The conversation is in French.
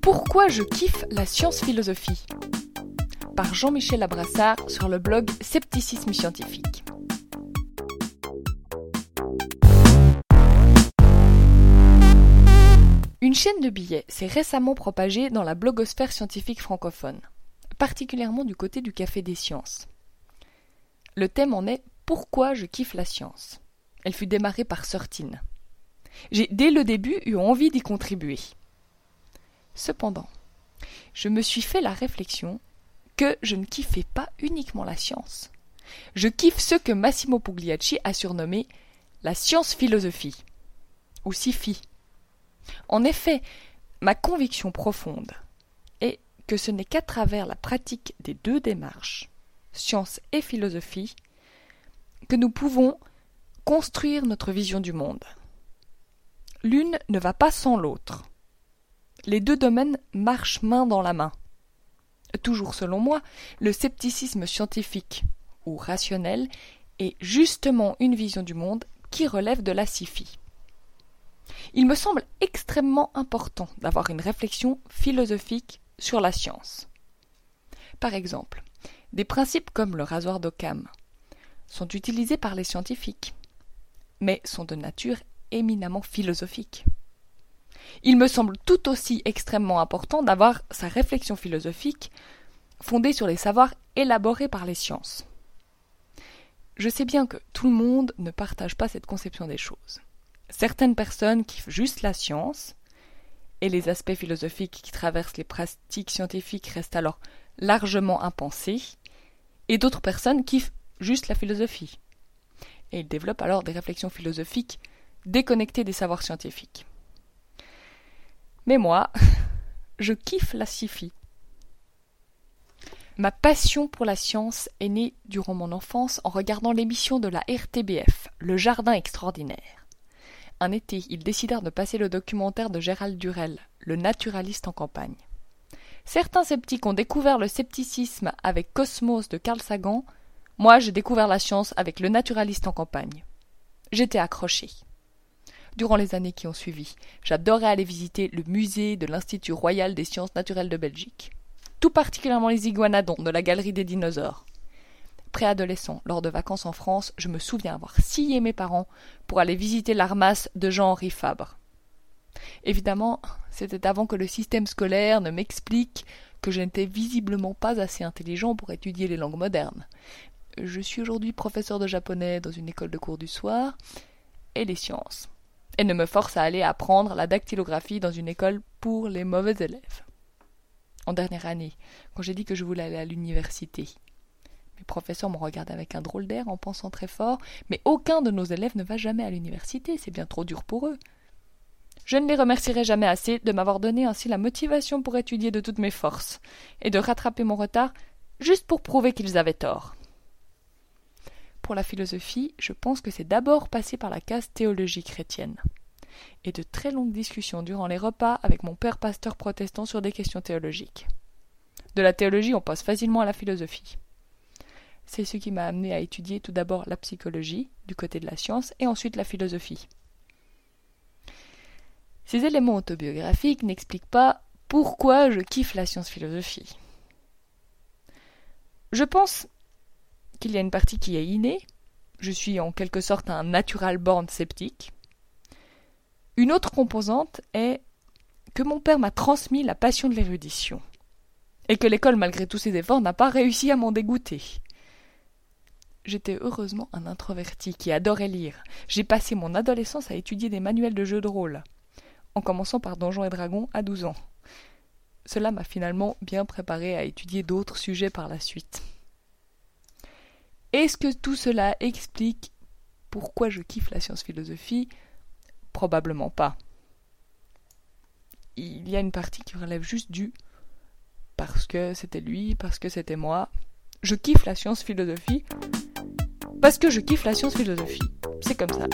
Pourquoi je kiffe la science-philosophie Par Jean-Michel Abrassard sur le blog Scepticisme scientifique. Une chaîne de billets s'est récemment propagée dans la blogosphère scientifique francophone, particulièrement du côté du Café des Sciences. Le thème en est Pourquoi je kiffe la science? Elle fut démarrée par Sortine. J'ai dès le début eu envie d'y contribuer. Cependant, je me suis fait la réflexion que je ne kiffais pas uniquement la science. Je kiffe ce que Massimo Pugliacci a surnommé la science-philosophie, ou SIFI. En effet, ma conviction profonde est que ce n'est qu'à travers la pratique des deux démarches, science et philosophie, nous pouvons construire notre vision du monde. L'une ne va pas sans l'autre les deux domaines marchent main dans la main. Toujours selon moi, le scepticisme scientifique ou rationnel est justement une vision du monde qui relève de la sci Il me semble extrêmement important d'avoir une réflexion philosophique sur la science. Par exemple, des principes comme le rasoir d'Occam sont utilisés par les scientifiques, mais sont de nature éminemment philosophique il me semble tout aussi extrêmement important d'avoir sa réflexion philosophique fondée sur les savoirs élaborés par les sciences. Je sais bien que tout le monde ne partage pas cette conception des choses. Certaines personnes kiffent juste la science, et les aspects philosophiques qui traversent les pratiques scientifiques restent alors largement impensés, et d'autres personnes kiffent juste la philosophie. Et ils développent alors des réflexions philosophiques déconnectées des savoirs scientifiques. Mais moi, je kiffe la sci-fi. Ma passion pour la science est née durant mon enfance en regardant l'émission de la RTBF, Le Jardin extraordinaire. Un été, ils décidèrent de passer le documentaire de Gérald Durel, le naturaliste en campagne. Certains sceptiques ont découvert le scepticisme avec Cosmos de Carl Sagan. Moi, j'ai découvert la science avec le naturaliste en campagne. J'étais accroché durant les années qui ont suivi. J'adorais aller visiter le musée de l'Institut royal des sciences naturelles de Belgique. Tout particulièrement les iguanodons de la galerie des dinosaures. Préadolescent, lors de vacances en France, je me souviens avoir scié mes parents pour aller visiter l'armas de Jean-Henri Fabre. Évidemment, c'était avant que le système scolaire ne m'explique que je n'étais visiblement pas assez intelligent pour étudier les langues modernes. Je suis aujourd'hui professeur de japonais dans une école de cours du soir et les sciences et ne me force à aller apprendre la dactylographie dans une école pour les mauvais élèves. En dernière année, quand j'ai dit que je voulais aller à l'université, mes professeurs m'ont regardé avec un drôle d'air en pensant très fort, mais aucun de nos élèves ne va jamais à l'université, c'est bien trop dur pour eux. Je ne les remercierai jamais assez de m'avoir donné ainsi la motivation pour étudier de toutes mes forces, et de rattraper mon retard juste pour prouver qu'ils avaient tort. Pour la philosophie, je pense que c'est d'abord passé par la case théologie chrétienne. Et de très longues discussions durant les repas avec mon père pasteur protestant sur des questions théologiques. De la théologie, on passe facilement à la philosophie. C'est ce qui m'a amené à étudier tout d'abord la psychologie, du côté de la science, et ensuite la philosophie. Ces éléments autobiographiques n'expliquent pas pourquoi je kiffe la science-philosophie. Je pense qu'il y a une partie qui est innée. Je suis en quelque sorte un natural born sceptique. Une autre composante est que mon père m'a transmis la passion de l'érudition. Et que l'école, malgré tous ses efforts, n'a pas réussi à m'en dégoûter. J'étais heureusement un introverti qui adorait lire. J'ai passé mon adolescence à étudier des manuels de jeux de rôle, en commençant par Donjons et Dragons à 12 ans. Cela m'a finalement bien préparé à étudier d'autres sujets par la suite. Est-ce que tout cela explique pourquoi je kiffe la science-philosophie Probablement pas. Il y a une partie qui relève juste du parce que c'était lui, parce que c'était moi. Je kiffe la science-philosophie parce que je kiffe la science-philosophie. C'est comme ça.